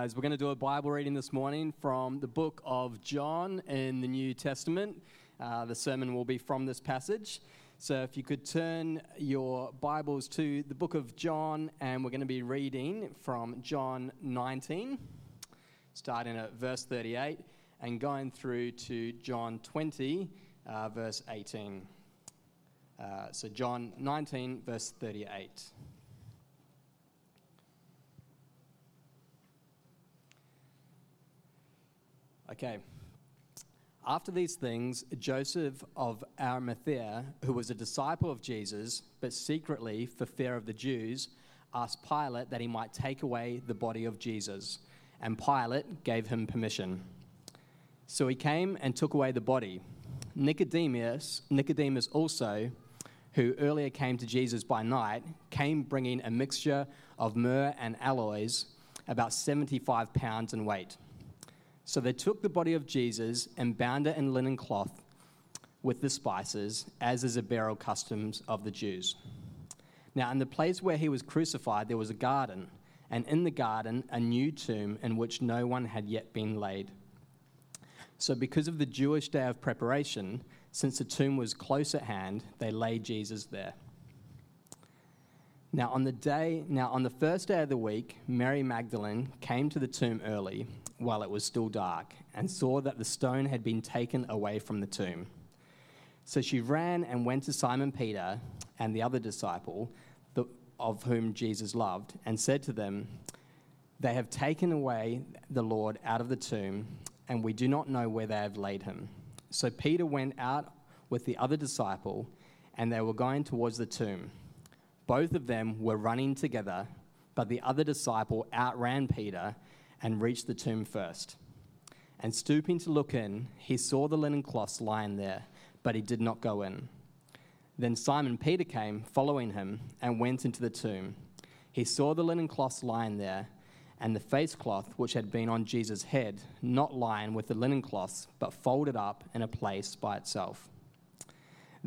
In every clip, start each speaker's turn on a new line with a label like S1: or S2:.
S1: As we're going to do a Bible reading this morning from the book of John in the New Testament. Uh, the sermon will be from this passage. So if you could turn your Bibles to the book of John, and we're going to be reading from John 19, starting at verse 38, and going through to John 20, uh, verse 18. Uh, so John 19, verse 38. Okay. After these things, Joseph of Arimathea, who was a disciple of Jesus, but secretly for fear of the Jews, asked Pilate that he might take away the body of Jesus. And Pilate gave him permission. So he came and took away the body. Nicodemus, Nicodemus also, who earlier came to Jesus by night, came bringing a mixture of myrrh and aloes, about 75 pounds in weight. So they took the body of Jesus and bound it in linen cloth with the spices, as is a burial customs of the Jews. Now, in the place where he was crucified, there was a garden, and in the garden, a new tomb in which no one had yet been laid. So, because of the Jewish day of preparation, since the tomb was close at hand, they laid Jesus there. Now on the day, now on the first day of the week, Mary Magdalene came to the tomb early while it was still dark and saw that the stone had been taken away from the tomb. So she ran and went to Simon Peter and the other disciple, the, of whom Jesus loved, and said to them, They have taken away the Lord out of the tomb, and we do not know where they have laid him. So Peter went out with the other disciple, and they were going towards the tomb. Both of them were running together, but the other disciple outran Peter and reached the tomb first. And stooping to look in, he saw the linen cloths lying there, but he did not go in. Then Simon Peter came, following him, and went into the tomb. He saw the linen cloths lying there, and the face cloth which had been on Jesus' head, not lying with the linen cloths, but folded up in a place by itself.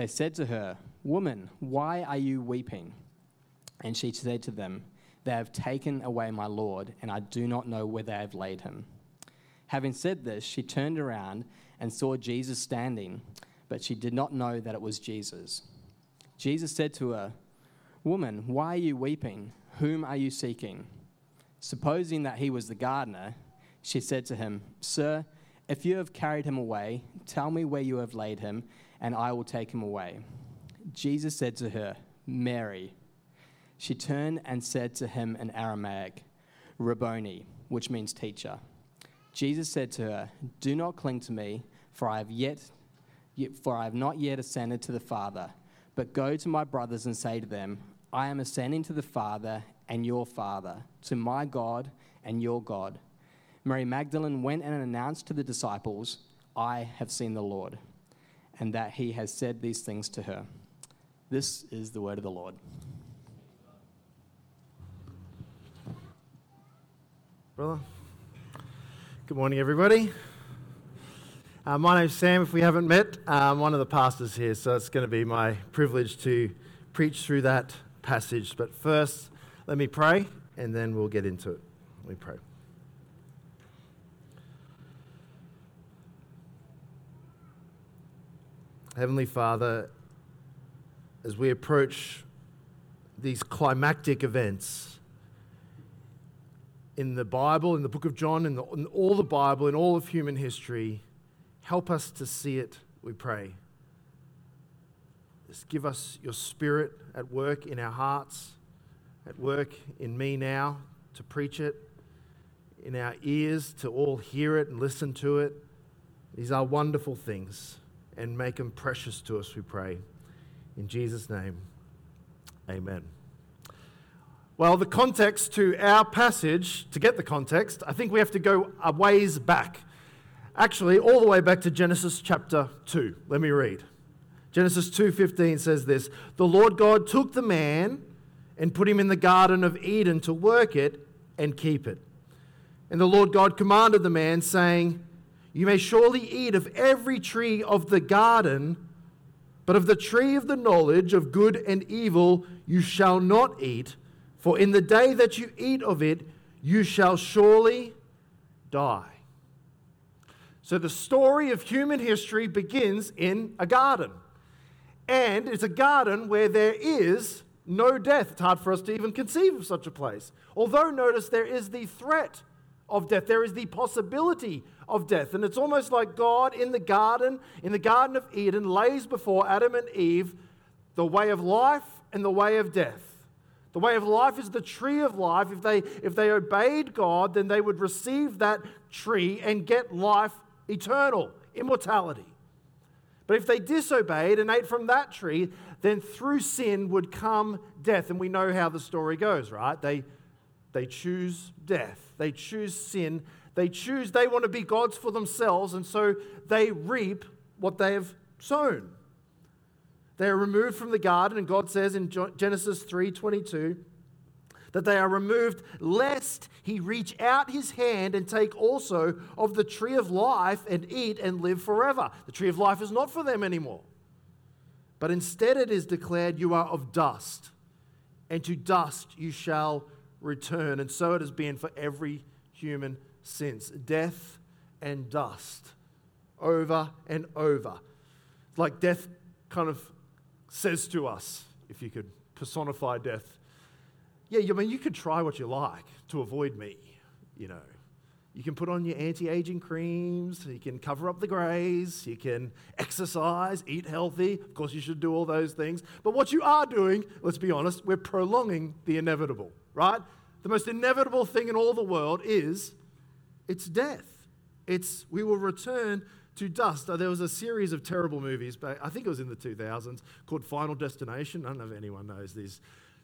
S1: They said to her, Woman, why are you weeping? And she said to them, They have taken away my Lord, and I do not know where they have laid him. Having said this, she turned around and saw Jesus standing, but she did not know that it was Jesus. Jesus said to her, Woman, why are you weeping? Whom are you seeking? Supposing that he was the gardener, she said to him, Sir, if you have carried him away, tell me where you have laid him and I will take him away. Jesus said to her, Mary. She turned and said to him in Aramaic, Rabboni, which means teacher. Jesus said to her, Do not cling to me, for I have yet for I have not yet ascended to the Father, but go to my brothers and say to them, I am ascending to the Father and your Father, to my God and your God. Mary Magdalene went and announced to the disciples, I have seen the Lord and that he has said these things to her. This is the word of the Lord.
S2: Brother. Good morning, everybody. Uh, my name's Sam. If we haven't met, I'm one of the pastors here, so it's going to be my privilege to preach through that passage. But first, let me pray, and then we'll get into it. We pray. Heavenly Father, as we approach these climactic events in the Bible, in the book of John, in, the, in all the Bible, in all of human history, help us to see it, we pray. Just give us your spirit at work in our hearts, at work in me now to preach it, in our ears to all hear it and listen to it. These are wonderful things and make them precious to us, we pray. In Jesus' name, amen. Well, the context to our passage, to get the context, I think we have to go a ways back. Actually, all the way back to Genesis chapter 2. Let me read. Genesis 2:15 says this, "The Lord God took the man and put him in the garden of Eden to work it and keep it. And the Lord God commanded the man saying, you may surely eat of every tree of the garden, but of the tree of the knowledge of good and evil you shall not eat, for in the day that you eat of it, you shall surely die. So the story of human history begins in a garden. And it's a garden where there is no death. It's hard for us to even conceive of such a place. Although, notice there is the threat of death, there is the possibility of death. And it's almost like God in the garden, in the Garden of Eden, lays before Adam and Eve the way of life and the way of death. The way of life is the tree of life. If they, if they obeyed God, then they would receive that tree and get life eternal, immortality. But if they disobeyed and ate from that tree, then through sin would come death. And we know how the story goes, right? They, they choose death, they choose sin, they choose, they want to be gods for themselves, and so they reap what they have sown. They are removed from the garden, and God says in Genesis 3:22 that they are removed lest he reach out his hand and take also of the tree of life and eat and live forever. The tree of life is not for them anymore. But instead it is declared you are of dust, and to dust you shall return. And so it has been for every human since death and dust over and over. Like death kind of says to us, if you could personify death, yeah, I mean, you could try what you like to avoid me, you know. You can put on your anti aging creams, you can cover up the grays, you can exercise, eat healthy. Of course, you should do all those things. But what you are doing, let's be honest, we're prolonging the inevitable, right? The most inevitable thing in all the world is it's death. It's we will return to dust. There was a series of terrible movies, but I think it was in the 2000s called Final Destination. I don't know if anyone knows these.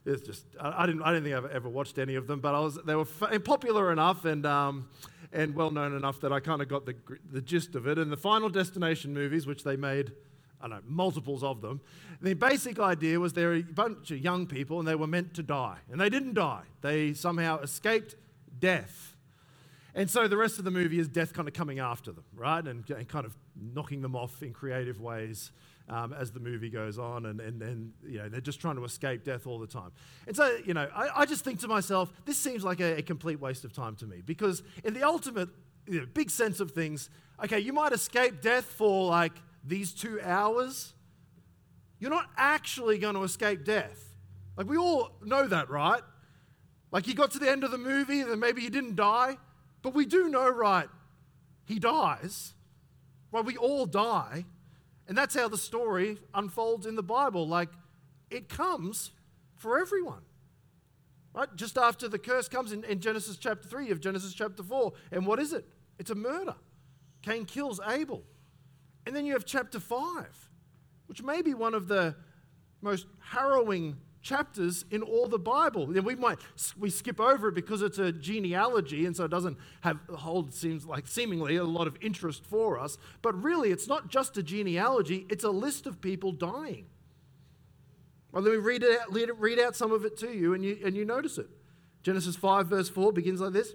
S2: It's just I, didn't I didn't think I've ever watched any of them, but I was they were f- popular enough and um, and well known enough that I kind of got the the gist of it. And the Final Destination movies, which they made. I don't know, multiples of them. The basic idea was there were a bunch of young people and they were meant to die. And they didn't die. They somehow escaped death. And so the rest of the movie is death kind of coming after them, right? And, and kind of knocking them off in creative ways um, as the movie goes on. And, and, and, you know, they're just trying to escape death all the time. And so, you know, I, I just think to myself, this seems like a, a, complete waste of time to me because in the ultimate you know, big sense of things, okay, you might escape death for like these two hours. You're not actually going to escape death. Like, we all know that, right? Like, you got to the end of the movie and then maybe you didn't die. But we do know, right, he dies. Well, we all die. And that's how the story unfolds in the Bible. Like, it comes for everyone. Right? Just after the curse comes in, in Genesis chapter 3 of Genesis chapter 4. And what is it? It's a murder. Cain kills Abel. And then you have chapter 5, which may be one of the most harrowing chapters in all the Bible. we might we skip over it because it's a genealogy, and so it doesn't have hold seems like seemingly a lot of interest for us. But really, it's not just a genealogy; it's a list of people dying. Well, let me read it out, read out some of it to you, and you and you notice it. Genesis five verse four begins like this.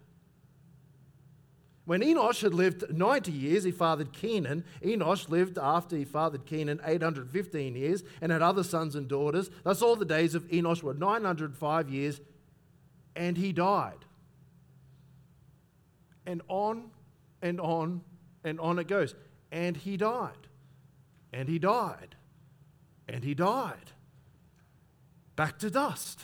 S2: When Enosh had lived 90 years, he fathered Kenan. Enosh lived after he fathered Kenan 815 years and had other sons and daughters. Thus, all the days of Enosh were 905 years, and he died. And on and on and on it goes. And he died. And he died. And he died. Back to dust.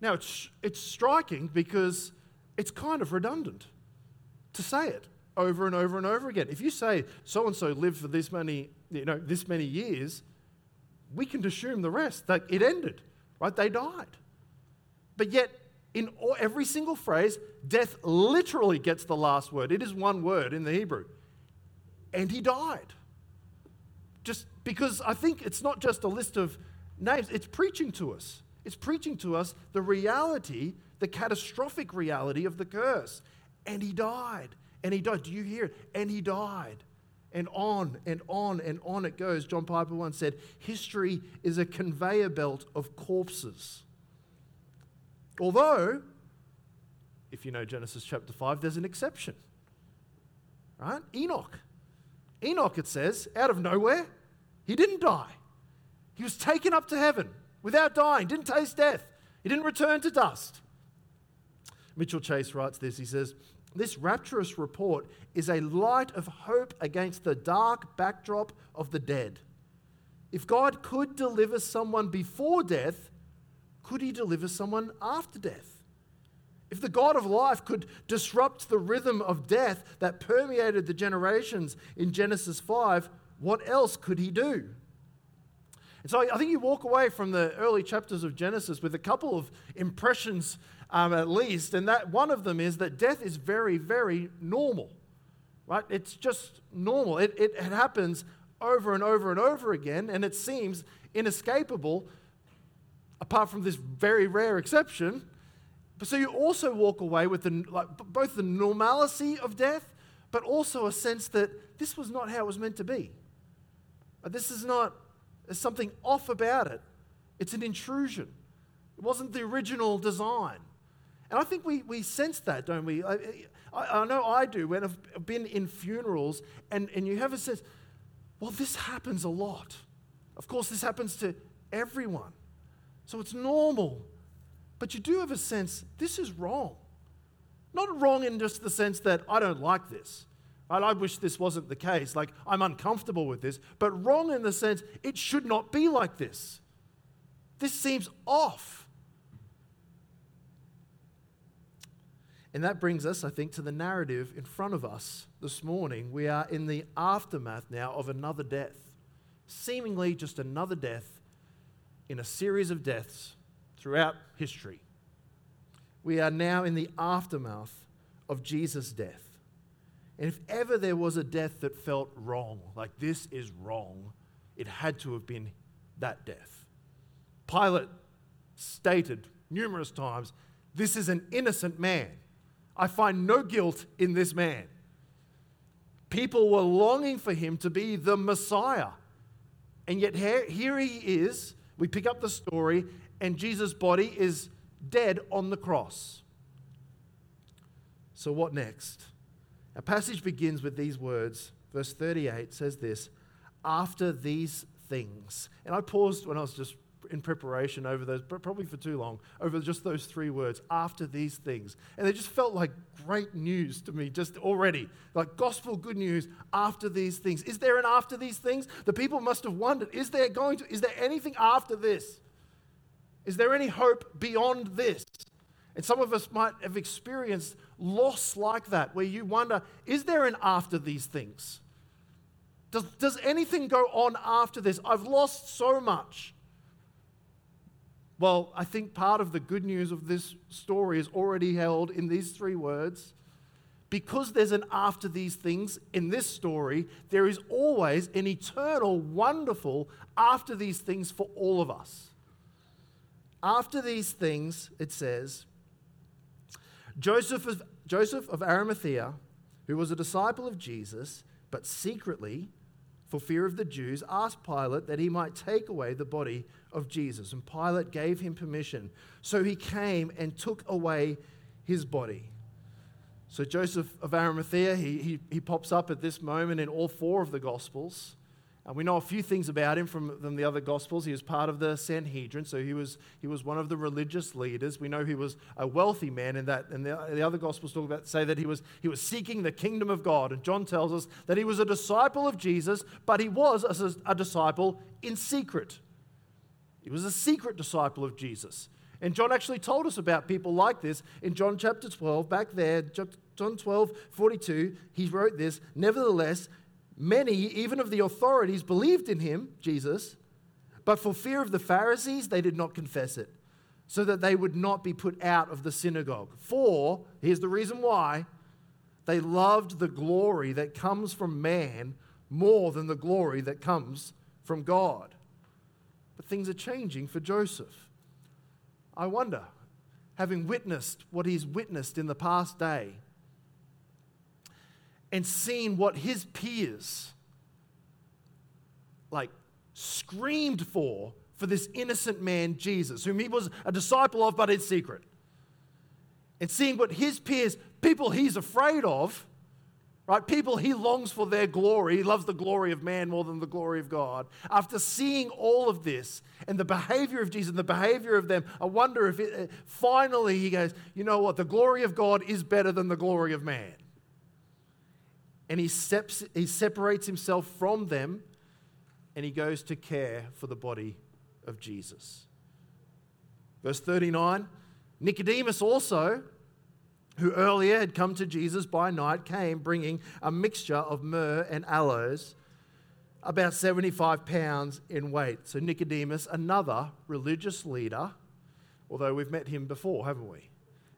S2: Now, it's, it's striking because it's kind of redundant to say it over and over and over again. If you say so and so lived for this many, you know, this many years, we can assume the rest that it ended, right? They died. But yet, in all, every single phrase, death literally gets the last word. It is one word in the Hebrew. And he died. Just because I think it's not just a list of names, it's preaching to us. It's preaching to us the reality, the catastrophic reality of the curse. And he died. And he died. Do you hear it? And he died. And on and on and on it goes. John Piper once said, History is a conveyor belt of corpses. Although, if you know Genesis chapter 5, there's an exception. Right? Enoch. Enoch, it says, out of nowhere, he didn't die. He was taken up to heaven without dying, didn't taste death, he didn't return to dust. Mitchell Chase writes this. He says, This rapturous report is a light of hope against the dark backdrop of the dead. If God could deliver someone before death, could he deliver someone after death? If the God of life could disrupt the rhythm of death that permeated the generations in Genesis 5, what else could he do? And so I think you walk away from the early chapters of Genesis with a couple of impressions um, at least, and that one of them is that death is very, very normal, right? It's just normal. It, it, it happens over and over and over again, and it seems inescapable, apart from this very rare exception. But so you also walk away with the, like, both the normalcy of death, but also a sense that this was not how it was meant to be. This is not, there's something off about it. It's an intrusion. It wasn't the original design. And I think we, we sense that, don't we? I, I, I know I do when I've been in funerals and, and you have a sense, well, this happens a lot. Of course, this happens to everyone. So it's normal. But you do have a sense, this is wrong. Not wrong in just the sense that I don't like this. Right? I wish this wasn't the case. Like, I'm uncomfortable with this. But wrong in the sense, it should not be like this. This seems off. And that brings us, I think, to the narrative in front of us this morning. We are in the aftermath now of another death, seemingly just another death in a series of deaths throughout history. We are now in the aftermath of Jesus' death. And if ever there was a death that felt wrong, like this is wrong, it had to have been that death. Pilate stated numerous times this is an innocent man. I find no guilt in this man. People were longing for him to be the Messiah. And yet, here, here he is. We pick up the story, and Jesus' body is dead on the cross. So, what next? Our passage begins with these words. Verse 38 says this After these things. And I paused when I was just in preparation over those, probably for too long, over just those three words, after these things. And they just felt like great news to me, just already. Like gospel good news after these things. Is there an after these things? The people must have wondered, is there going to, is there anything after this? Is there any hope beyond this? And some of us might have experienced loss like that, where you wonder, is there an after these things? Does, does anything go on after this? I've lost so much. Well, I think part of the good news of this story is already held in these three words. Because there's an after these things in this story, there is always an eternal, wonderful after these things for all of us. After these things, it says, Joseph of, Joseph of Arimathea, who was a disciple of Jesus, but secretly, for fear of the Jews, asked Pilate that he might take away the body of Jesus. And Pilate gave him permission. So he came and took away his body. So Joseph of Arimathea, he, he, he pops up at this moment in all four of the Gospels. And we know a few things about him from, from the other Gospels. He was part of the Sanhedrin, so he was, he was one of the religious leaders. We know he was a wealthy man, in that, and the, the other Gospels talk about, say that he was, he was seeking the kingdom of God. And John tells us that he was a disciple of Jesus, but he was a, a disciple in secret. He was a secret disciple of Jesus. And John actually told us about people like this in John chapter 12, back there, John 12, 42, he wrote this Nevertheless, many, even of the authorities, believed in him, Jesus, but for fear of the Pharisees, they did not confess it, so that they would not be put out of the synagogue. For, here's the reason why, they loved the glory that comes from man more than the glory that comes from God. But things are changing for Joseph. I wonder, having witnessed what he's witnessed in the past day and seen what his peers like screamed for for this innocent man Jesus whom he was a disciple of but in secret and seeing what his peers people he's afraid of Right? People, he longs for their glory. He loves the glory of man more than the glory of God. After seeing all of this and the behavior of Jesus and the behavior of them, I wonder if it, uh, finally he goes, you know what? The glory of God is better than the glory of man. And he, steps, he separates himself from them and he goes to care for the body of Jesus. Verse 39 Nicodemus also who earlier had come to Jesus by night, came bringing a mixture of myrrh and aloes, about 75 pounds in weight. So, Nicodemus, another religious leader, although we've met him before, haven't we?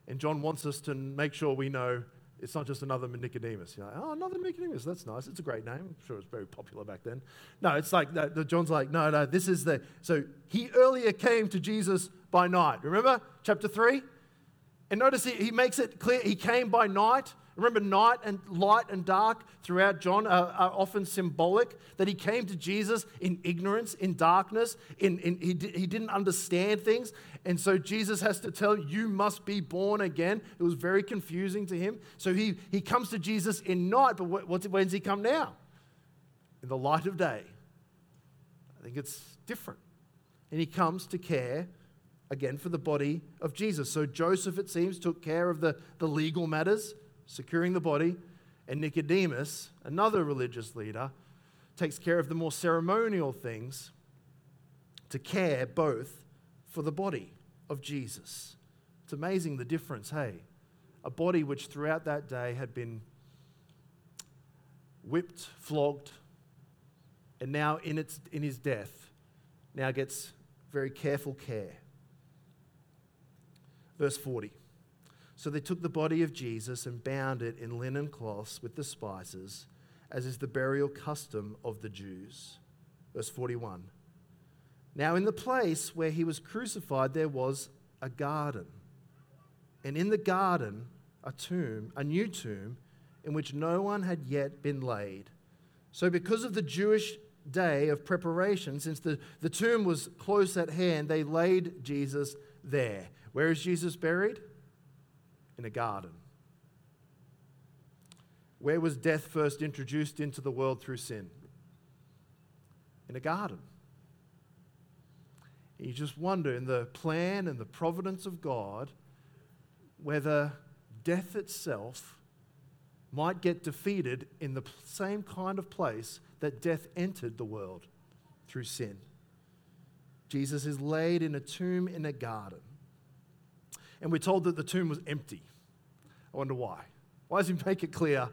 S2: And John wants us to make sure we know it's not just another Nicodemus. You're like, oh, another Nicodemus. That's nice. It's a great name. I'm sure it was very popular back then. No, it's like the, John's like, no, no. This is the. So he earlier came to Jesus by night. Remember chapter three. And notice he, he makes it clear he came by night. Remember, night and light and dark throughout John are, are, often symbolic. That he came to Jesus in ignorance, in darkness, in, in, he, he didn't understand things. And so Jesus has to tell you must be born again. It was very confusing to him. So he, he comes to Jesus in night, but what's, when does he come now? In the light of day. I think it's different. And he comes to care again for the body of Jesus. So Joseph, it seems, took care of the, the legal matters, securing the body, and Nicodemus, another religious leader, takes care of the more ceremonial things to care both for the body of Jesus. It's amazing the difference, hey? A body which throughout that day had been whipped, flogged, and now in, its, in his death, now gets very careful care. Verse 40. So they took the body of Jesus and bound it in linen cloths with the spices, as is the burial custom of the Jews. Verse 41. Now, in the place where he was crucified, there was a garden. And in the garden, a tomb, a new tomb, in which no one had yet been laid. So, because of the Jewish day of preparation, since the, the tomb was close at hand, they laid Jesus there. Where is Jesus buried? In a garden. Where was death first introduced into the world through sin? In a garden. You just wonder in the plan and the providence of God whether death itself might get defeated in the same kind of place that death entered the world through sin. Jesus is laid in a tomb in a garden and we're told that the tomb was empty. I wonder why. Why does he make it clear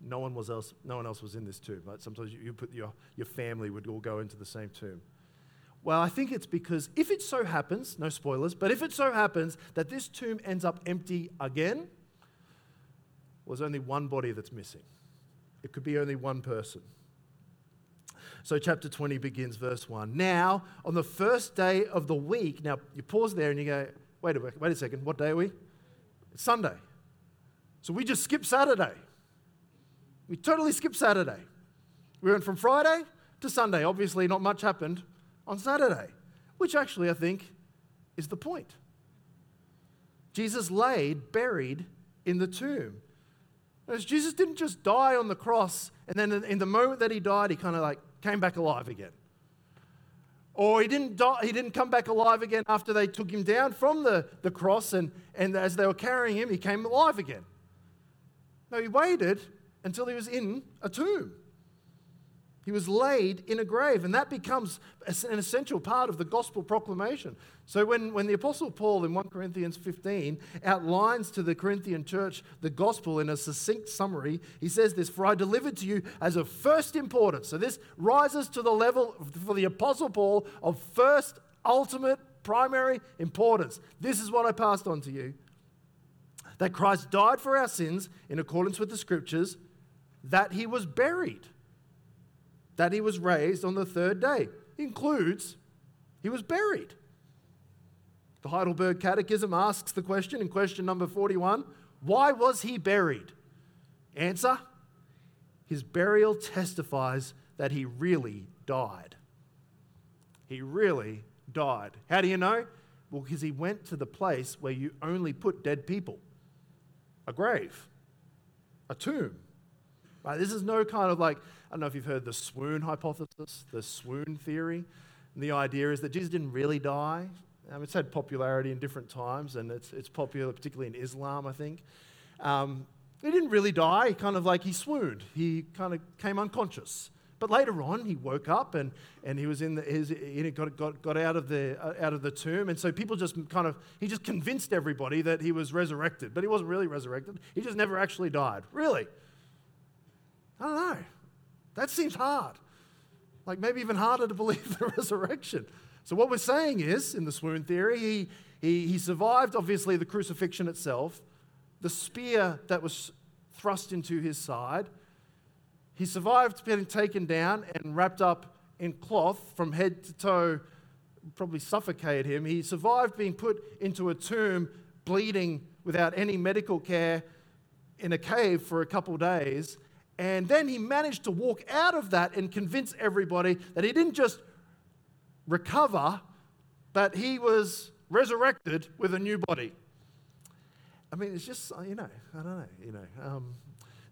S2: no one, was else, no one else was in this tomb? Sometimes you, you put your, your family would all go into the same tomb. Well, I think it's because if it so happens, no spoilers, but if it so happens that this tomb ends up empty again, well, there's only one body that's missing. It could be only one person. So, chapter 20 begins, verse 1. Now, on the first day of the week, now you pause there and you go, wait a, wait a second, what day are we? It's Sunday. So we just skip Saturday. We totally skip Saturday. We went from Friday to Sunday. Obviously, not much happened on Saturday, which actually I think is the point. Jesus laid, buried in the tomb. Jesus didn't just die on the cross, and then in the moment that he died, he kind of like came back alive again. Or he didn't, die, he didn't come back alive again after they took him down from the, the cross, and, and as they were carrying him, he came alive again. No, he waited until he was in a tomb. He was laid in a grave, and that becomes an essential part of the gospel proclamation. So, when, when the Apostle Paul in 1 Corinthians 15 outlines to the Corinthian church the gospel in a succinct summary, he says this For I delivered to you as of first importance. So, this rises to the level for the Apostle Paul of first, ultimate, primary importance. This is what I passed on to you that Christ died for our sins in accordance with the scriptures, that he was buried that he was raised on the third day. Includes he was buried. The Heidelberg Catechism asks the question in question number 41 why was he buried? Answer His burial testifies that he really died. He really died. How do you know? Well, because he went to the place where you only put dead people a grave, a tomb. Right? This is no kind of like, I don't know if you've heard the swoon hypothesis, the swoon theory. And the idea is that Jesus didn't really die. Um, it's had popularity in different times, and it's, it's popular particularly in Islam, I think. Um, he didn't really die, kind of like he swooned. He kind of came unconscious. But later on, he woke up and, and he was in the, his, he got, got, got out, of the, uh, out of the tomb. And so people just kind of, he just convinced everybody that he was resurrected. But he wasn't really resurrected. He just never actually died. Really? I don't know. That seems hard. Like maybe even harder to believe the resurrection. So, what we're saying is, in the swoon theory, he, he, he survived obviously the crucifixion itself, the spear that was thrust into his side. He survived being taken down and wrapped up in cloth from head to toe, probably suffocate him. He survived being put into a tomb, bleeding without any medical care in a cave for a couple days. And then he managed to walk out of that and convince everybody that he didn't just recover, but he was resurrected with a new body. I mean, it's just, you know, I don't know, you know. Um,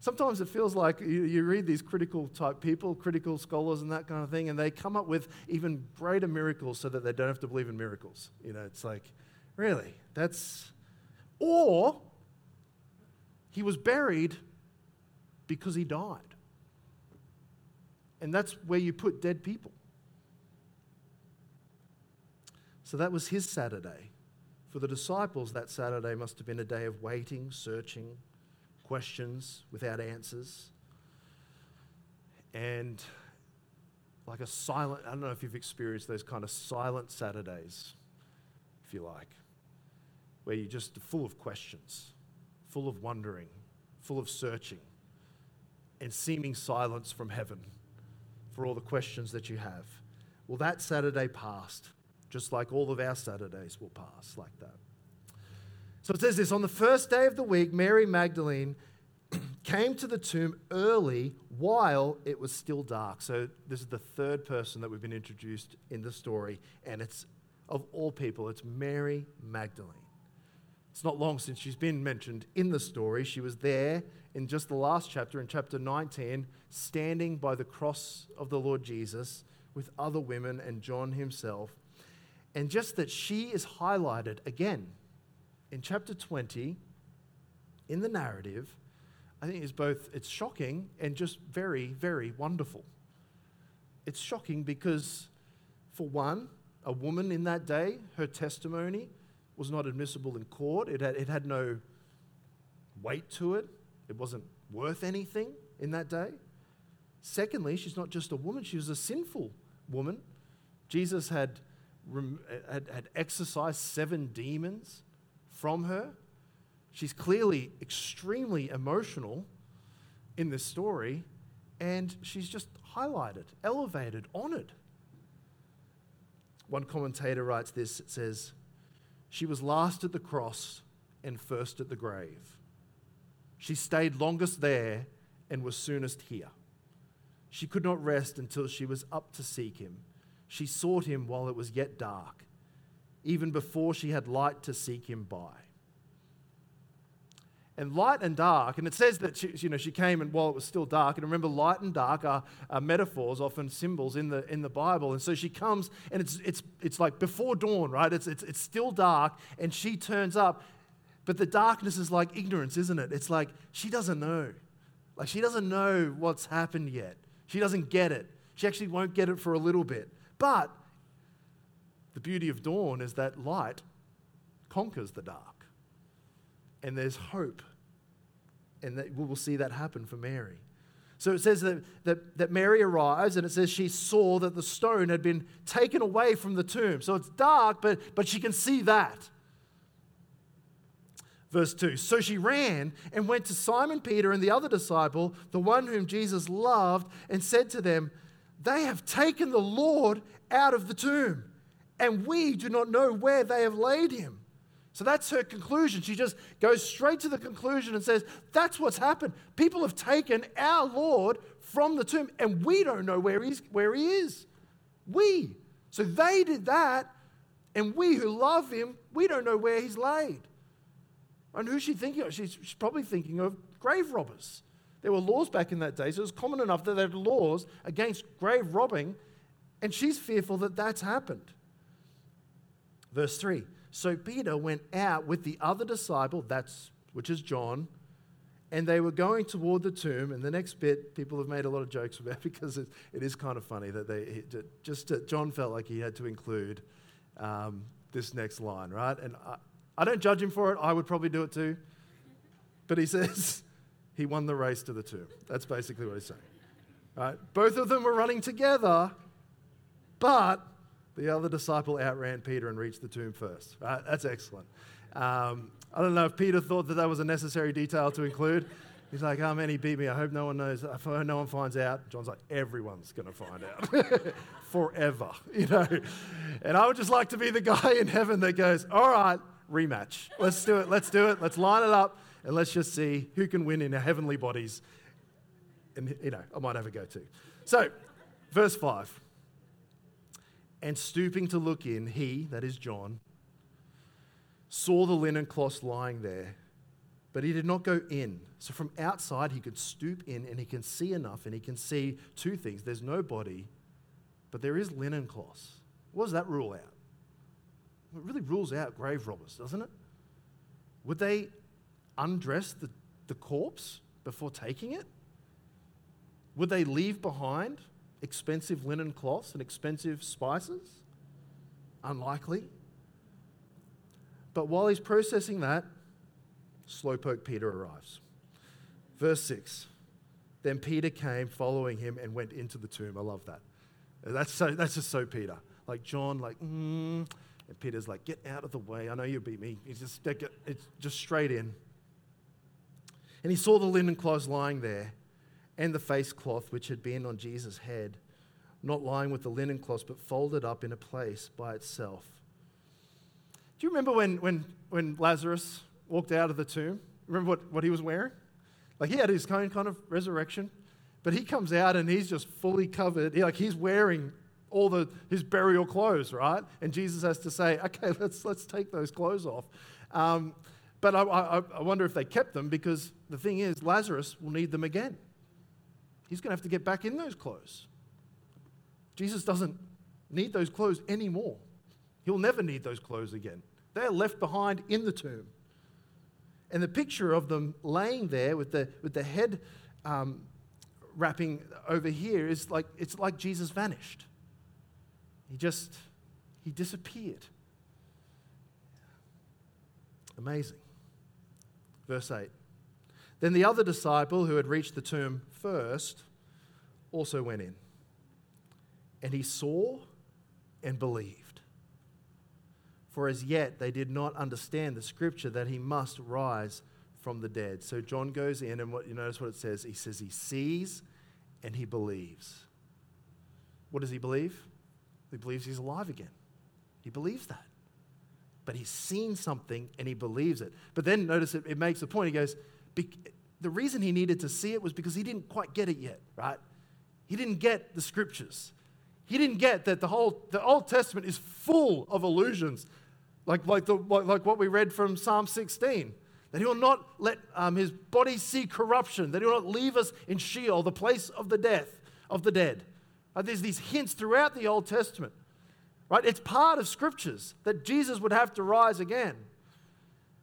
S2: sometimes it feels like you, you, read these critical type people, critical scholars and that kind of thing, and they come up with even greater miracles so that they don't have to believe in miracles. You know, it's like, really? That's. Or he was buried because he died. And that's where you put dead people. So that was his Saturday. For the disciples, that Saturday must have been a day of waiting, searching, questions without answers. And like a silent, I don't know if you've experienced those kind of silent Saturdays, if you like, where you're just full of questions, full of wondering, full of searching and seeming silence from heaven for all the questions that you have. Well, that Saturday passed, just like all of our Saturdays will pass like that. So it says this on the first day of the week, Mary Magdalene came to the tomb early while it was still dark. So this is the third person that we've been introduced in the story, and it's of all people, it's Mary Magdalene. It's not long since she's been mentioned in the story. She was there in just the last chapter, in chapter 19, standing by the cross of the Lord Jesus with other women and John himself. And just that she is highlighted again in chapter 20 in the narrative, I think is both it's shocking and just very, very wonderful. It's shocking because, for one, a woman in that day, her testimony was not admissible in court. It had, it had no weight to it. It wasn't worth anything in that day. Secondly, she's not just a woman, she was a sinful woman. Jesus had, had, had exorcised seven demons from her. She's clearly extremely emotional in this story, and she's just highlighted, elevated, honored. One commentator writes this it says, She was last at the cross and first at the grave. She stayed longest there and was soonest here. She could not rest until she was up to seek him. She sought him while it was yet dark, even before she had light to seek him by. And light and dark, and it says that she, you know, she came and while it was still dark. And remember, light and dark are, are metaphors, often symbols in the, in the Bible. And so she comes, and it's, it's, it's like before dawn, right? It's, it's, it's still dark, and she turns up but the darkness is like ignorance, isn't it? It's like she doesn't know. Like she doesn't know what's happened yet. She doesn't get it. She actually won't get it for a little bit. But the beauty of dawn is that light conquers the dark. And there's hope. And that we will see that happen for Mary. So it says that, that, that Mary arrives and it says she saw that the stone had been taken away from the tomb. So it's dark, but, but she can see that. Verse 2 So she ran and went to Simon Peter and the other disciple, the one whom Jesus loved, and said to them, They have taken the Lord out of the tomb, and we do not know where they have laid him. So that's her conclusion. She just goes straight to the conclusion and says, That's what's happened. People have taken our Lord from the tomb, and we don't know where, he's, where he is. We. So they did that, and we who love him, we don't know where he's laid. And who's she thinking of? She's, she's probably thinking of grave robbers. There were laws back in that day, so it was common enough that there were laws against grave robbing, and she's fearful that that's happened. Verse 3 So Peter went out with the other disciple, that's which is John, and they were going toward the tomb. And the next bit, people have made a lot of jokes about because it, it is kind of funny that they just uh, John felt like he had to include um, this next line, right? And I, I don't judge him for it. I would probably do it too. But he says he won the race to the tomb. That's basically what he's saying. Right? Both of them were running together, but the other disciple outran Peter and reached the tomb first. Right? That's excellent. Um, I don't know if Peter thought that that was a necessary detail to include. He's like, oh man, he beat me. I hope no one knows. I hope no one finds out. John's like, everyone's going to find out forever, you know. And I would just like to be the guy in heaven that goes, all right, rematch. Let's do it. Let's do it. Let's line it up and let's just see who can win in our heavenly bodies. And, you know, I might have a go too. So, verse 5. And stooping to look in, he, that is John, saw the linen cloths lying there, but he did not go in. So, from outside, he could stoop in and he can see enough and he can see two things there's no body, but there is linen cloths. What does that rule out? It really rules out grave robbers, doesn't it? Would they undress the, the corpse before taking it? Would they leave behind expensive linen cloths and expensive spices? Unlikely. But while he's processing that, slowpoke Peter arrives. Verse 6 Then Peter came following him and went into the tomb. I love that. That's, so, that's just so Peter. Like John, like, mm, and Peter's like, Get out of the way. I know you beat me. He's just, it's just straight in. And he saw the linen cloths lying there and the face cloth which had been on Jesus' head, not lying with the linen cloths, but folded up in a place by itself. Do you remember when, when, when Lazarus walked out of the tomb? Remember what, what he was wearing? Like he had his own kind of resurrection, but he comes out and he's just fully covered. He, like he's wearing all the, his burial clothes, right? And Jesus has to say, okay, let's, let's take those clothes off. Um, but I, I, I wonder if they kept them because the thing is, Lazarus will need them again. He's going to have to get back in those clothes. Jesus doesn't need those clothes anymore. He'll never need those clothes again. They're left behind in the tomb. And the picture of them laying there with the, with the head um, wrapping over here is like it's like Jesus vanished. He just, he disappeared. Amazing. Verse 8. Then the other disciple who had reached the tomb first also went in. And he saw and believed. For as yet they did not understand the scripture that he must rise from the dead. So John goes in, and what you notice what it says? He says he sees and he believes. What does he believe? He believes he's alive again. He believes that. But he's seen something and he believes it. But then notice it, it makes a point. He goes, the reason he needed to see it was because he didn't quite get it yet, right? He didn't get the scriptures. He didn't get that the whole the Old Testament is full of illusions, like, like, the, like, like what we read from Psalm 16. That he will not let um, his body see corruption, that he will not leave us in Sheol, the place of the death of the dead. Uh, there's these hints throughout the Old Testament, right? It's part of scriptures that Jesus would have to rise again.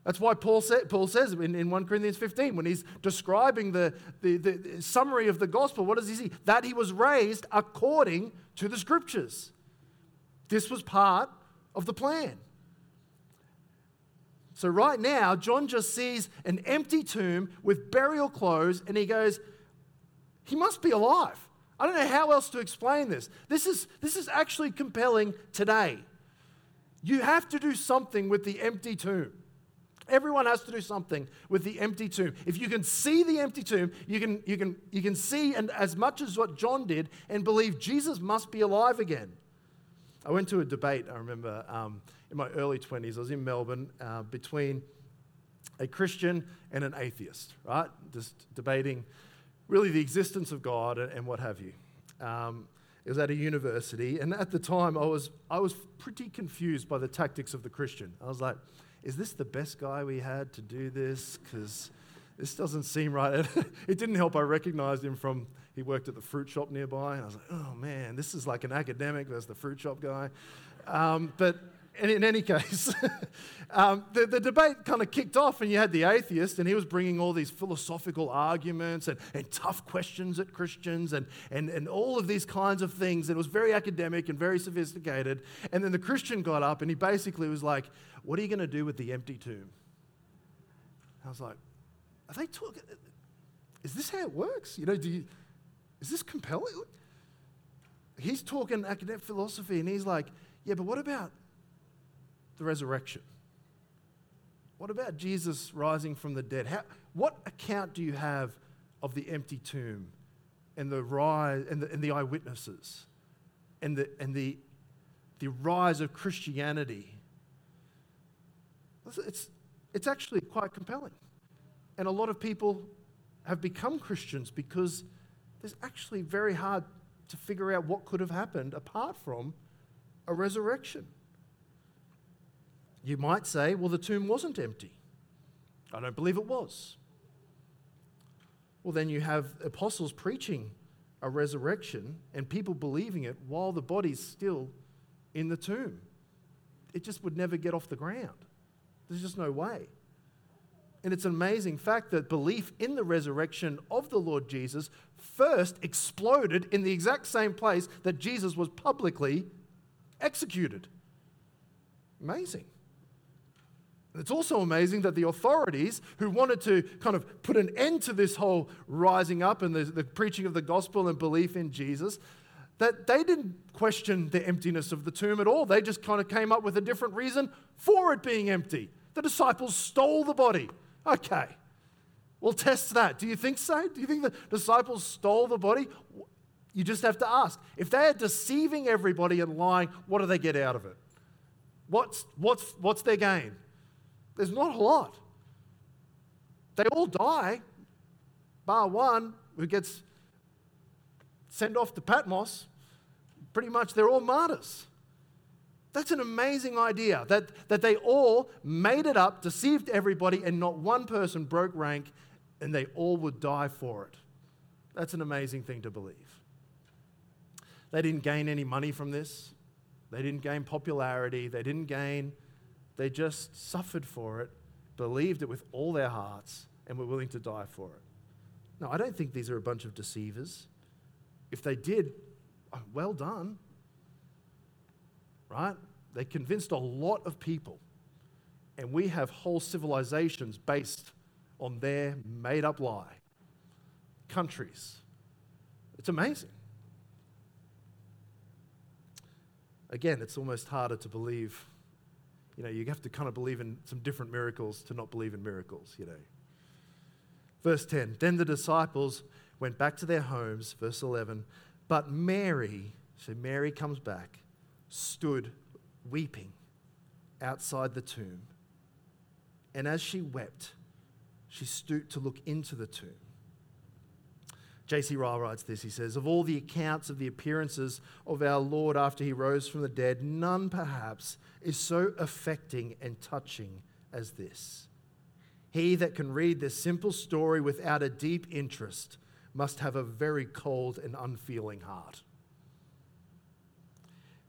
S2: That's why Paul, say, Paul says in, in 1 Corinthians 15, when he's describing the, the, the summary of the gospel, what does he see? That he was raised according to the scriptures. This was part of the plan. So, right now, John just sees an empty tomb with burial clothes and he goes, He must be alive. I don't know how else to explain this. This is, this is actually compelling today. You have to do something with the empty tomb. Everyone has to do something with the empty tomb. If you can see the empty tomb, you can, you can, you can see, and as much as what John did, and believe Jesus must be alive again. I went to a debate, I remember, um, in my early 20s. I was in Melbourne uh, between a Christian and an atheist, right? Just debating really the existence of God and, what have you. Um, it was at a university, and at the time I was, I was pretty confused by the tactics of the Christian. I was like, is this the best guy we had to do this? Because this doesn't seem right. it didn't help. I recognized him from, he worked at the fruit shop nearby, and I was like, oh man, this is like an academic versus the fruit shop guy. Um, but in, in any case, um, the, the debate kind of kicked off, and you had the atheist, and he was bringing all these philosophical arguments and, and tough questions at Christians and, and, and all of these kinds of things. And it was very academic and very sophisticated. And then the Christian got up, and he basically was like, What are you going to do with the empty tomb? I was like, Are they talking? Is this how it works? You know, do you, is this compelling? He's talking academic philosophy, and he's like, Yeah, but what about the resurrection? What about Jesus rising from the dead? How, what account do you have of the empty tomb and the rise and the, and the eyewitnesses and the, and the, the rise of Christianity? It's, it's actually quite compelling. And a lot of people have become Christians because it's actually very hard to figure out what could have happened apart from a resurrection. You might say, well, the tomb wasn't empty. I don't believe it was. Well, then you have apostles preaching a resurrection and people believing it while the body's still in the tomb. It just would never get off the ground. There's just no way. And it's an amazing fact that belief in the resurrection of the Lord Jesus first exploded in the exact same place that Jesus was publicly executed. Amazing. It's also amazing that the authorities who wanted to kind of put an end to this whole rising up and the, the, preaching of the gospel and belief in Jesus, that they didn't question the emptiness of the tomb at all. They just kind of came up with a different reason for it being empty. The disciples stole the body. Okay, we'll test that. Do you think so? Do you think the disciples stole the body? You just have to ask. If they are deceiving everybody and lying, what do they get out of it? What's, what's, what's their gain? There's not a lot. They all die, bar one who gets sent off to Patmos. Pretty much they're all martyrs. That's an amazing idea that, that they all made it up, deceived everybody, and not one person broke rank, and they all would die for it. That's an amazing thing to believe. They didn't gain any money from this, they didn't gain popularity, they didn't gain they just suffered for it, believed it with all their hearts, and were willing to die for it. No, I don't think these are a bunch of deceivers. If they did, oh, well done. Right? They convinced a lot of people. And we have whole civilizations based on their made up lie. Countries. It's amazing. Again, it's almost harder to believe you know, you have to kind of believe in some different miracles to not believe in miracles, you know. Verse 10 Then the disciples went back to their homes, verse 11. But Mary, so Mary comes back, stood weeping outside the tomb. And as she wept, she stooped to look into the tomb. J.C. Ryle writes this. He says, Of all the accounts of the appearances of our Lord after he rose from the dead, none perhaps is so affecting and touching as this. He that can read this simple story without a deep interest must have a very cold and unfeeling heart.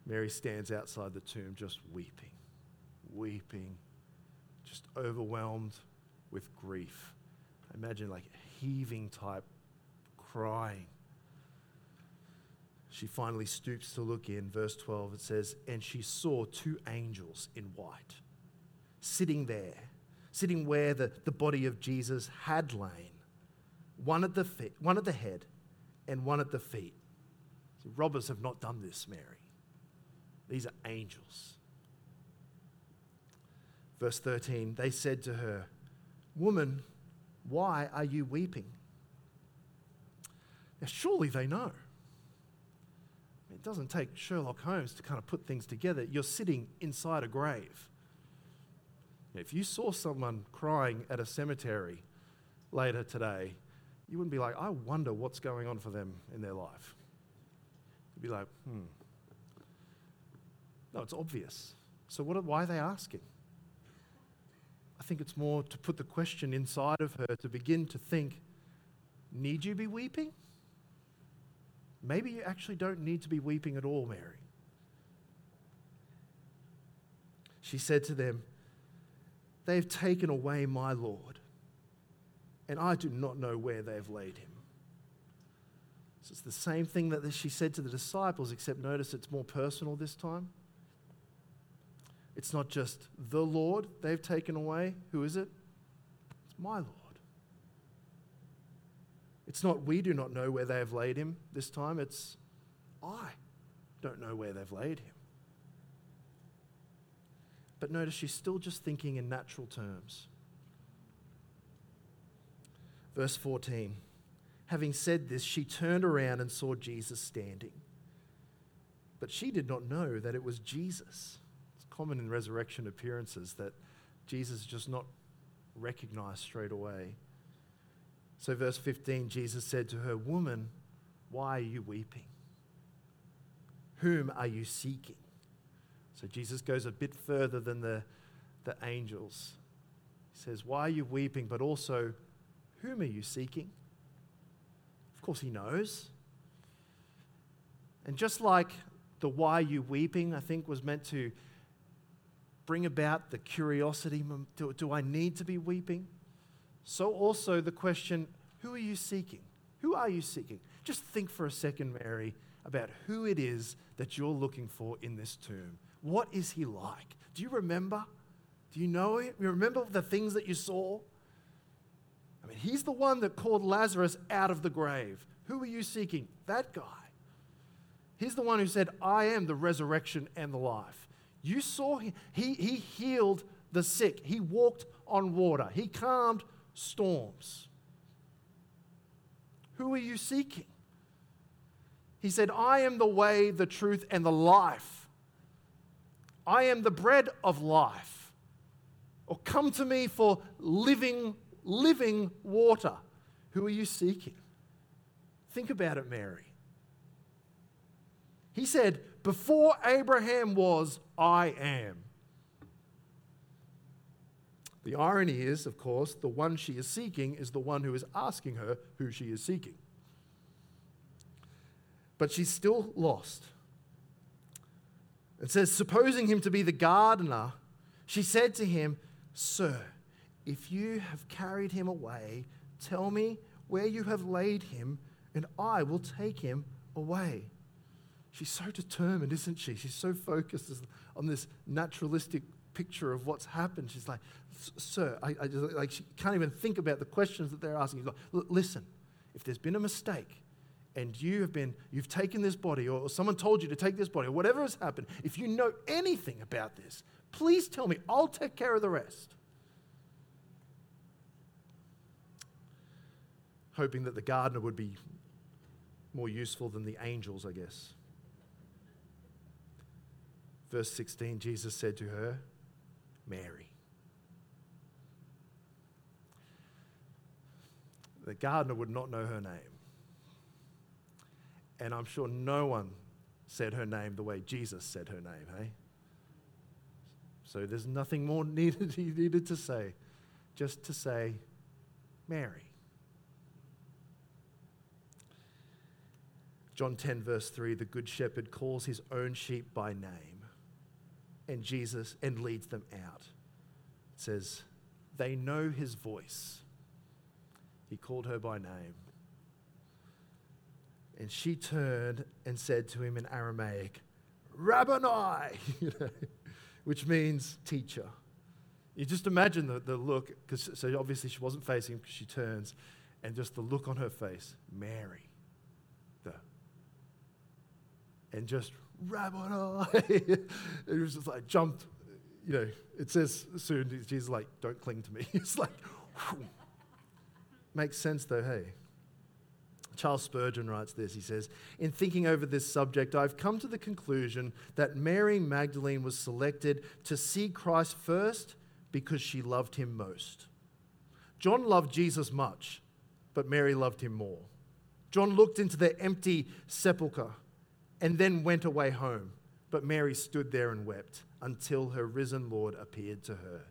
S2: Mary stands outside the tomb just weeping, weeping, just overwhelmed with grief. Imagine like heaving type crying. She finally stoops to look in. Verse 12, it says, And she saw two angels in white sitting there, sitting where the, the body of Jesus had lain, one at the, feet, one at the head and one at the feet. See, robbers have not done this, Mary. These are angels. Verse 13, they said to her, Woman, why are you weeping? Now, surely they know. It doesn't take Sherlock Holmes to kind of put things together. You're sitting inside a grave. If you saw someone crying at a cemetery later today, you wouldn't be like, I wonder what's going on for them in their life. You'd be like, hmm. No, it's obvious. So, what, why are they asking? I think it's more to put the question inside of her to begin to think need you be weeping? Maybe you actually don't need to be weeping at all, Mary. She said to them, They've taken away my Lord, and I do not know where they have laid him. So it's the same thing that she said to the disciples, except notice it's more personal this time. It's not just the Lord they've taken away. Who is it? It's my Lord. It's not we do not know where they have laid him this time, it's I don't know where they've laid him. But notice she's still just thinking in natural terms. Verse 14 Having said this, she turned around and saw Jesus standing. But she did not know that it was Jesus It's common in resurrection appearances that Jesus is just not recognized straight away. So, verse 15, Jesus said to her, Woman, why are you weeping? Whom are you seeking? So, Jesus goes a bit further than the, the angels. He says, Why are you weeping? But also, whom are you seeking? Of course, he knows. And just like the why are you weeping, I think, was meant to bring about the curiosity do, do I need to be weeping? So, also the question who are you seeking? Who are you seeking? Just think for a second, Mary, about who it is that you're looking for in this tomb. What is he like? Do you remember? Do you know him? You remember the things that you saw? I mean, he's the one that called Lazarus out of the grave. Who are you seeking? That guy. He's the one who said, I am the resurrection and the life. You saw him. He, he healed the sick. He walked on water. He calmed storms. Who are you seeking? He said, I am the way, the truth, and the life. I am the bread of life. Or come to me for living, living water. Who are you seeking? Think about it, Mary. He said, Before Abraham was, I am. The irony is, of course, the one she is seeking is the one who is asking her who she is seeking. But she's still lost. It says, supposing him to be the gardener, she said to him, Sir, if you have carried him away, tell me where you have laid him, and I will take him away. She's so determined, isn't she? She's so focused on this naturalistic picture of what's happened. She's like, Sir, I, I just, like, she can't even think about the questions that they're asking. He's Like, Listen, if there's been a mistake, and you have been you've taken this body or someone told you to take this body or whatever has happened if you know anything about this please tell me i'll take care of the rest hoping that the gardener would be more useful than the angels i guess Verse 16, Jesus said to her, Mary. The gardener would not know her name. And I'm sure no one said her name the way Jesus said her name, hey? So there's nothing more needed he needed to say, just to say, Mary. John 10, verse 3 the Good Shepherd calls his own sheep by name and Jesus and leads them out. It says, They know his voice. He called her by name. And she turned and said to him in Aramaic, Rabboni, which means teacher. You just imagine the, the look, because so obviously she wasn't facing him because she turns, and just the look on her face, Mary. The, and just Rabboni. it was just like jumped, you know, it says soon, Jesus like, don't cling to me. it's like, whew. makes sense though, hey. Charles Spurgeon writes this. He says, In thinking over this subject, I've come to the conclusion that Mary Magdalene was selected to see Christ first because she loved him most. John loved Jesus much, but Mary loved him more. John looked into the empty sepulchre and then went away home, but Mary stood there and wept until her risen Lord appeared to her.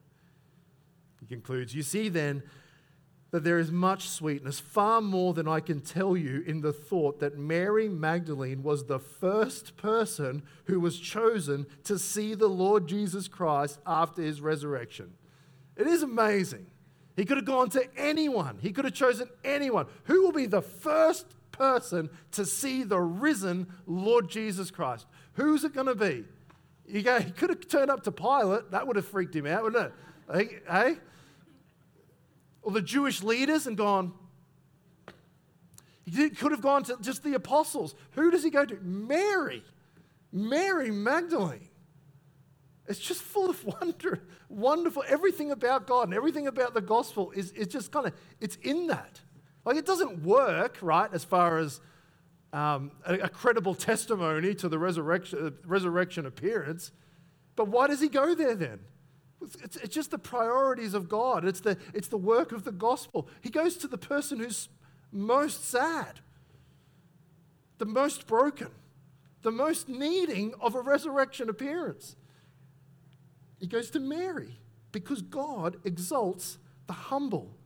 S2: He concludes, You see then that there is much sweetness, far more than I can tell you, in the thought that Mary Magdalene was the first person who was chosen to see the Lord Jesus Christ after his resurrection. It is amazing. He could have gone to anyone, he could have chosen anyone. Who will be the first person to see the risen Lord Jesus Christ? Who's it going to be? You go, He could have turned up to Pilate. That would have freaked him out, wouldn't it? Hey? or the Jewish leaders and gone, he could have gone to just the apostles. Who does he go to? Mary. Mary Magdalene. It's just full of wonder, wonderful. Everything about God and everything about the gospel is, is just kind of, it's in that. Like it doesn't work, right, as far as um, a, a, credible testimony to the resurrection, resurrection appearance. But why does he go there then? It's, it's just the priorities of God. It's the, it's the work of the gospel. He goes to the person who's most sad, the most broken, the most needing of a resurrection appearance. He goes to Mary because God exalts the humble.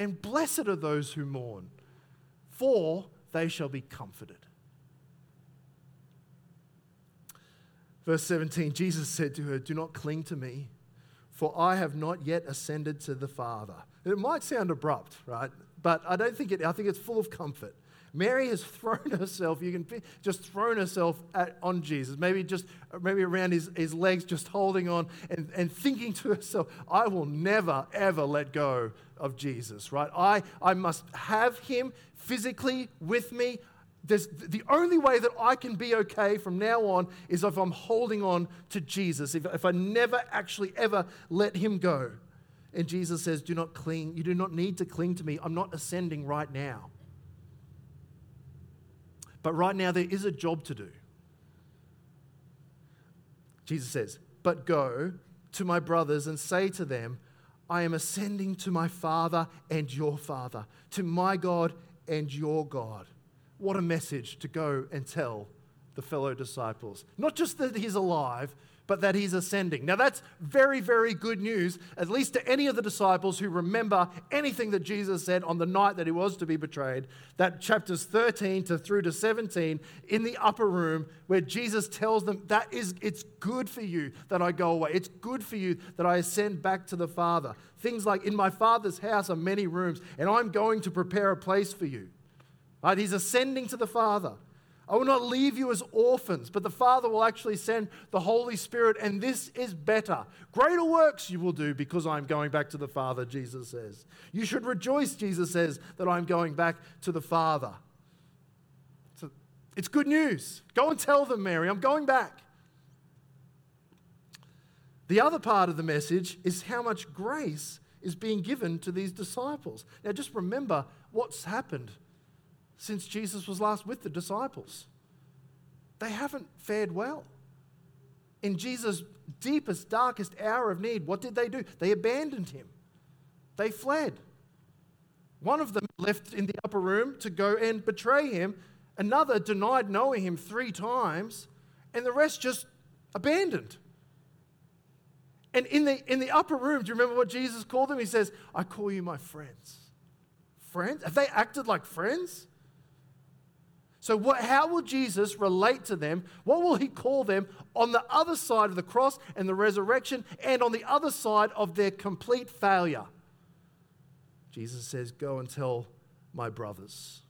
S2: And blessed are those who mourn, for they shall be comforted. Verse 17 Jesus said to her, Do not cling to me for I have not yet ascended to the Father. It might sound abrupt, right? But I don't think it, I think it's full of comfort. Mary has thrown herself, you can just thrown herself at, on Jesus, maybe just maybe around his, his legs, just holding on and, and thinking to herself, I will never, ever let go of Jesus, right? I, I must have him physically with me. There's, the only way that I can be okay from now on is if I'm holding on to Jesus, if, if I never actually ever let him go. And Jesus says, Do not cling, you do not need to cling to me. I'm not ascending right now. But right now, there is a job to do. Jesus says, But go to my brothers and say to them, I am ascending to my Father and your Father, to my God and your God. What a message to go and tell the fellow disciples. Not just that he's alive, but that he's ascending. Now, that's very, very good news, at least to any of the disciples who remember anything that Jesus said on the night that he was to be betrayed. That chapters 13 to through to 17 in the upper room, where Jesus tells them that is, it's good for you that I go away. It's good for you that I ascend back to the Father. Things like, in my Father's house are many rooms, and I'm going to prepare a place for you. Right? He's ascending to the Father. I will not leave you as orphans, but the Father will actually send the Holy Spirit, and this is better. Greater works you will do because I'm going back to the Father, Jesus says. You should rejoice, Jesus says, that I'm going back to the Father. So it's good news. Go and tell them, Mary, I'm going back. The other part of the message is how much grace is being given to these disciples. Now, just remember what's happened since Jesus was last with the disciples. They haven't fared well. In Jesus' deepest, darkest hour of need, what did they do? They abandoned him, they fled. One of them left in the upper room to go and betray him. Another denied knowing him three times, and the rest just abandoned. And in the, in the upper room, do you remember what Jesus called them? He says, I call you my friends. Friends? Have they acted like friends? So, what, how will Jesus relate to them? What will he call them on the other side of the cross and the resurrection and on the other side of their complete failure? Jesus says, Go and tell my brothers.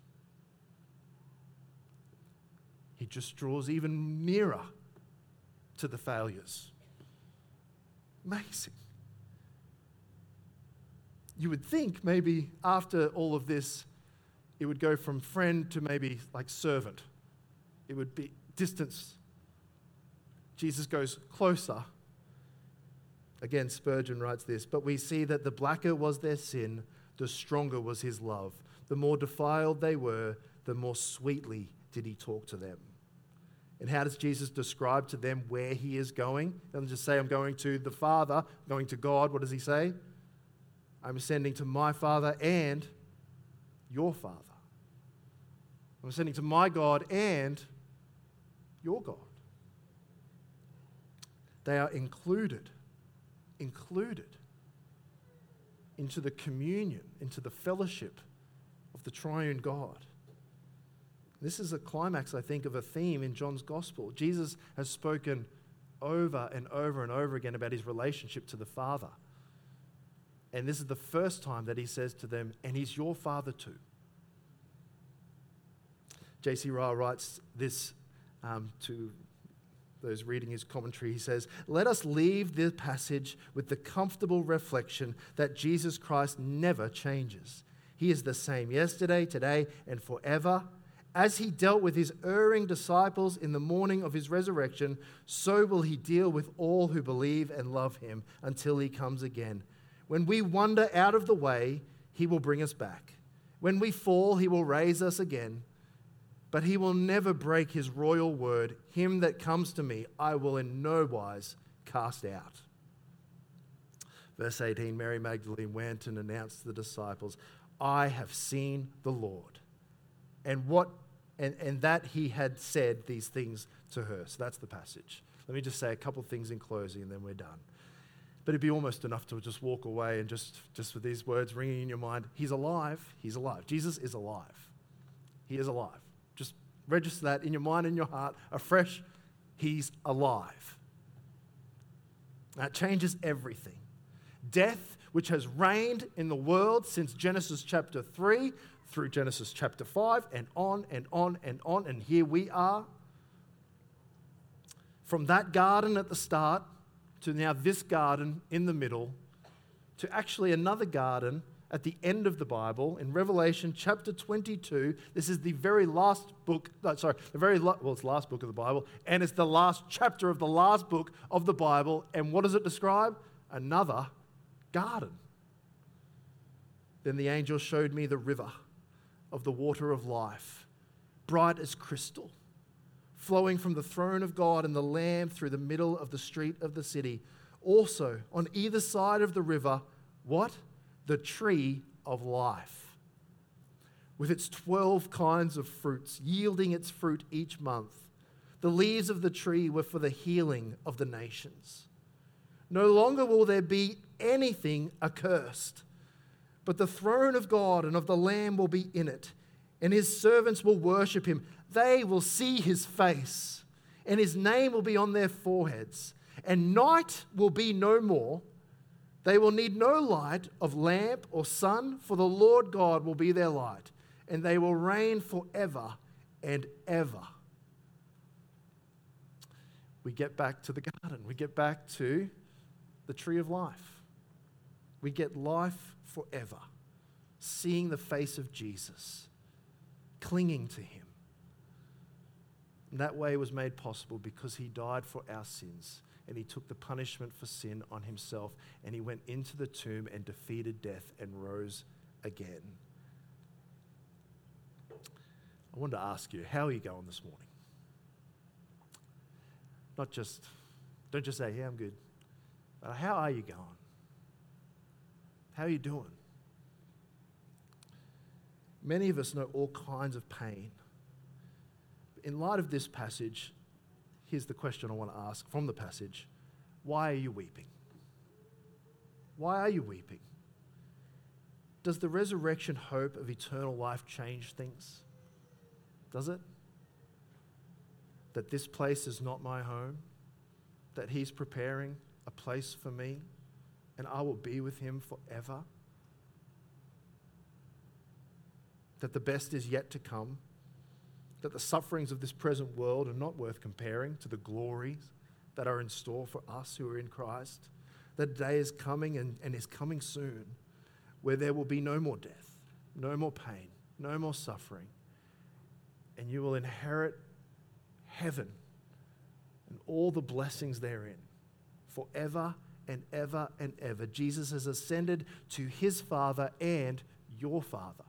S2: He just draws even nearer to the failures. Amazing. You would think maybe after all of this, it would go from friend to maybe like servant. It would be distance. Jesus goes closer. Again, Spurgeon writes this, but we see that the blacker was their sin, the stronger was his love. The more defiled they were, the more sweetly did he talk to them. And how does Jesus describe to them where he is going? He doesn't just say, I'm going to the Father, going to God. What does he say? I'm ascending to my Father and your Father. I'm ascending to my God and your God. They are included, included into the communion, into the fellowship of the triune God. This is a climax, I think, of a theme in John's gospel. Jesus has spoken over and over and over again about his relationship to the Father. And this is the first time that he says to them, and he's your Father too. J.C. Ryle writes this um, to those reading his commentary. He says, Let us leave this passage with the comfortable reflection that Jesus Christ never changes. He is the same yesterday, today, and forever. As he dealt with his erring disciples in the morning of his resurrection, so will he deal with all who believe and love him until he comes again. When we wander out of the way, he will bring us back. When we fall, he will raise us again but he will never break his royal word. Him that comes to me, I will in no wise cast out. Verse 18 Mary Magdalene went and announced to the disciples, I have seen the Lord. And what and, and that he had said these things to her. So that's the passage. Let me just say a couple of things in closing and then we're done. But it'd be almost enough to just walk away and just, just with these words ringing in your mind, He's alive. He's alive. Jesus is alive. He is alive register that in your mind and your heart afresh. He's alive. That changes everything. Death, which has reigned in the world since Genesis chapter 3 through Genesis chapter 5, and on and on and on, and here we are. From that garden at the start to now this garden in the middle to actually another garden at the end of the Bible in Revelation chapter 22. This is the very last book, no, sorry, the very, well, it's the last book of the Bible, and it's the last chapter of the last book of the Bible. And what does it describe? Another garden. Then the angel showed me the river of the water of life, bright as crystal, flowing from the throne of God and the Lamb through the middle of the street of the city. Also, on either side of the river, what? The tree of life, with its 12 kinds of fruits, yielding its fruit each month. The leaves of the tree were for the healing of the nations. No longer will there be anything accursed, but the throne of God and of the Lamb will be in it, and his servants will worship him. They will see his face, and his name will be on their foreheads, and night will be no more they will need no light of lamp or sun, for the Lord God will be their light, and they will reign forever and ever. We get back to the garden. We get back to the tree of life. We get life forever, seeing the face of Jesus, clinging to him. And that way was made possible because he died for our sins and he took the punishment for sin on himself and he went into the tomb and defeated death and rose again. I wanted to ask you, how are you going this morning? Not just, don't just say, yeah, I'm good. But how are you going? How are you doing? Many of us know all kinds of pain. In light of this passage, here's the question I want to ask from the passage Why are you weeping? Why are you weeping? Does the resurrection hope of eternal life change things? Does it? that this place is not my home, that He's preparing a place for me, and I will be with Him forever? That the best is yet to come, that the sufferings of this present world are not worth comparing to the glories that are in store for us who are in Christ. That day is coming and, and is coming soon where there will be no more death, no more pain, no more suffering, and you will inherit heaven and all the blessings therein forever and ever and ever. Jesus has ascended to his Father and your Father,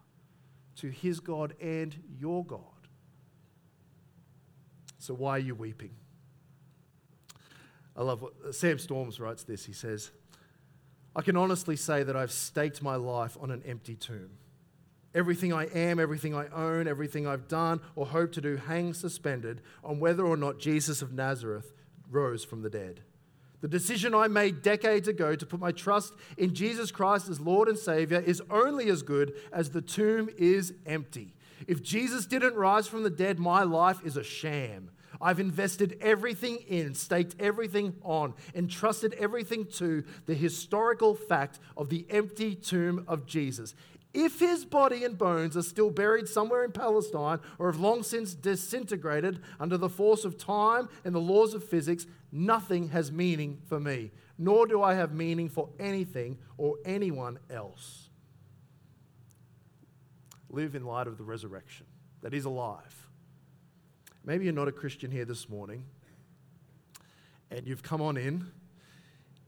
S2: to his God and your God. So, why are you weeping? I love what Sam Storms writes this. He says, I can honestly say that I've staked my life on an empty tomb. Everything I am, everything I own, everything I've done or hope to do hangs suspended on whether or not Jesus of Nazareth rose from the dead. The decision I made decades ago to put my trust in Jesus Christ as Lord and Savior is only as good as the tomb is empty. If Jesus didn't rise from the dead, my life is a sham. I've invested everything in, staked everything on, entrusted everything to the historical fact of the empty tomb of Jesus. If his body and bones are still buried somewhere in Palestine or have long since disintegrated under the force of time and the laws of physics, nothing has meaning for me, nor do I have meaning for anything or anyone else. Live in light of the resurrection that is alive. Maybe you're not a Christian here this morning and you've come on in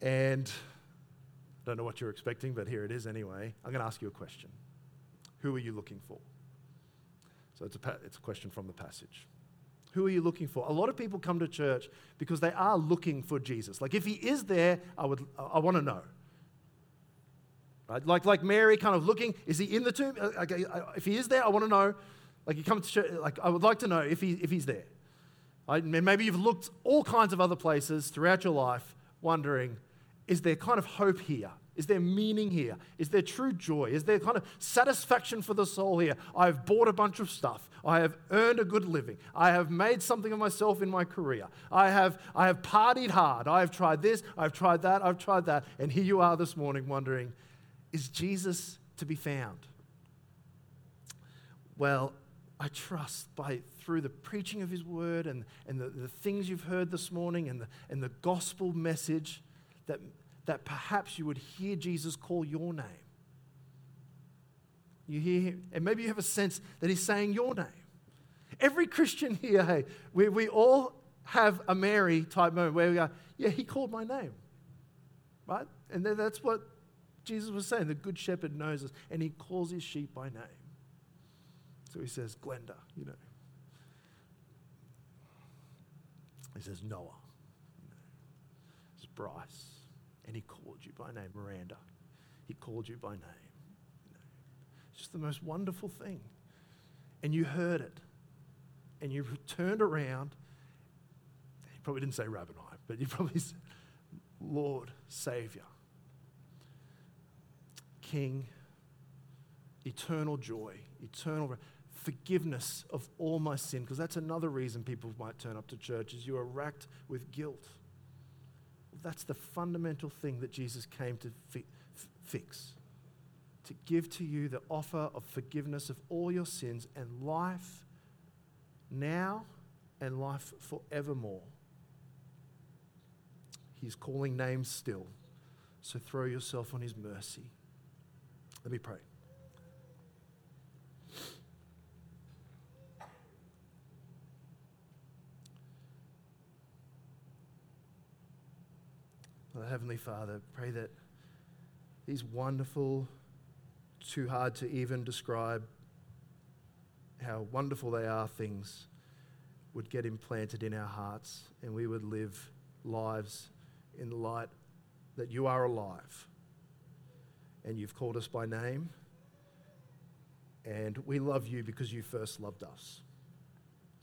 S2: and I don't know what you're expecting, but here it is anyway. I'm going to ask you a question. Who are you looking for? So it's a, it's a question from the passage. Who are you looking for? A lot of people come to church because they are looking for Jesus. Like if he is there, I would I want to know. Right? Like, like Mary kind of looking, is he in the tomb? Uh, okay, if he is there, I want to know. Like you come to church, like I would like to know if, he, if he's there. Right? Maybe you've looked all kinds of other places throughout your life wondering, is there kind of hope here? Is there meaning here? Is there true joy? Is there kind of satisfaction for the soul here? I've bought a bunch of stuff. I have earned a good living. I have made something of myself in my career. I have, I have partied hard. I have tried this, I've tried that, I've tried that. And here you are this morning wondering, is Jesus to be found? Well, I trust by through the preaching of his word and, and the, the things you've heard this morning and the, and the gospel message that, that perhaps you would hear Jesus call your name. You hear him, and maybe you have a sense that he's saying your name. Every Christian here, hey, we, we all have a Mary type moment where we go, yeah, he called my name. Right? And then that's what Jesus was saying. The good shepherd knows us, and he calls his sheep by name. So he says, Glenda, you know. He says, Noah. You know. He Bryce. And he called you by name, Miranda. He called you by name. You know. It's just the most wonderful thing. And you heard it. And you turned around. He probably didn't say Rabboni, but you probably said, Lord, Savior, King, eternal joy, eternal forgiveness of all my sin, because that's another reason people might turn up to church, is you are racked with guilt. That's the fundamental thing that Jesus came to fi- fix. To give to you the offer of forgiveness of all your sins and life now and life forevermore. He's calling names still. So throw yourself on his mercy. Let me pray. Well, Heavenly Father, pray that these wonderful, too hard to even describe how wonderful they are things would get implanted in our hearts and we would live lives in the light that you are alive and you've called us by name and we love you because you first loved us.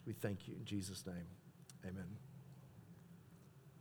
S2: We thank you in Jesus' name. Amen.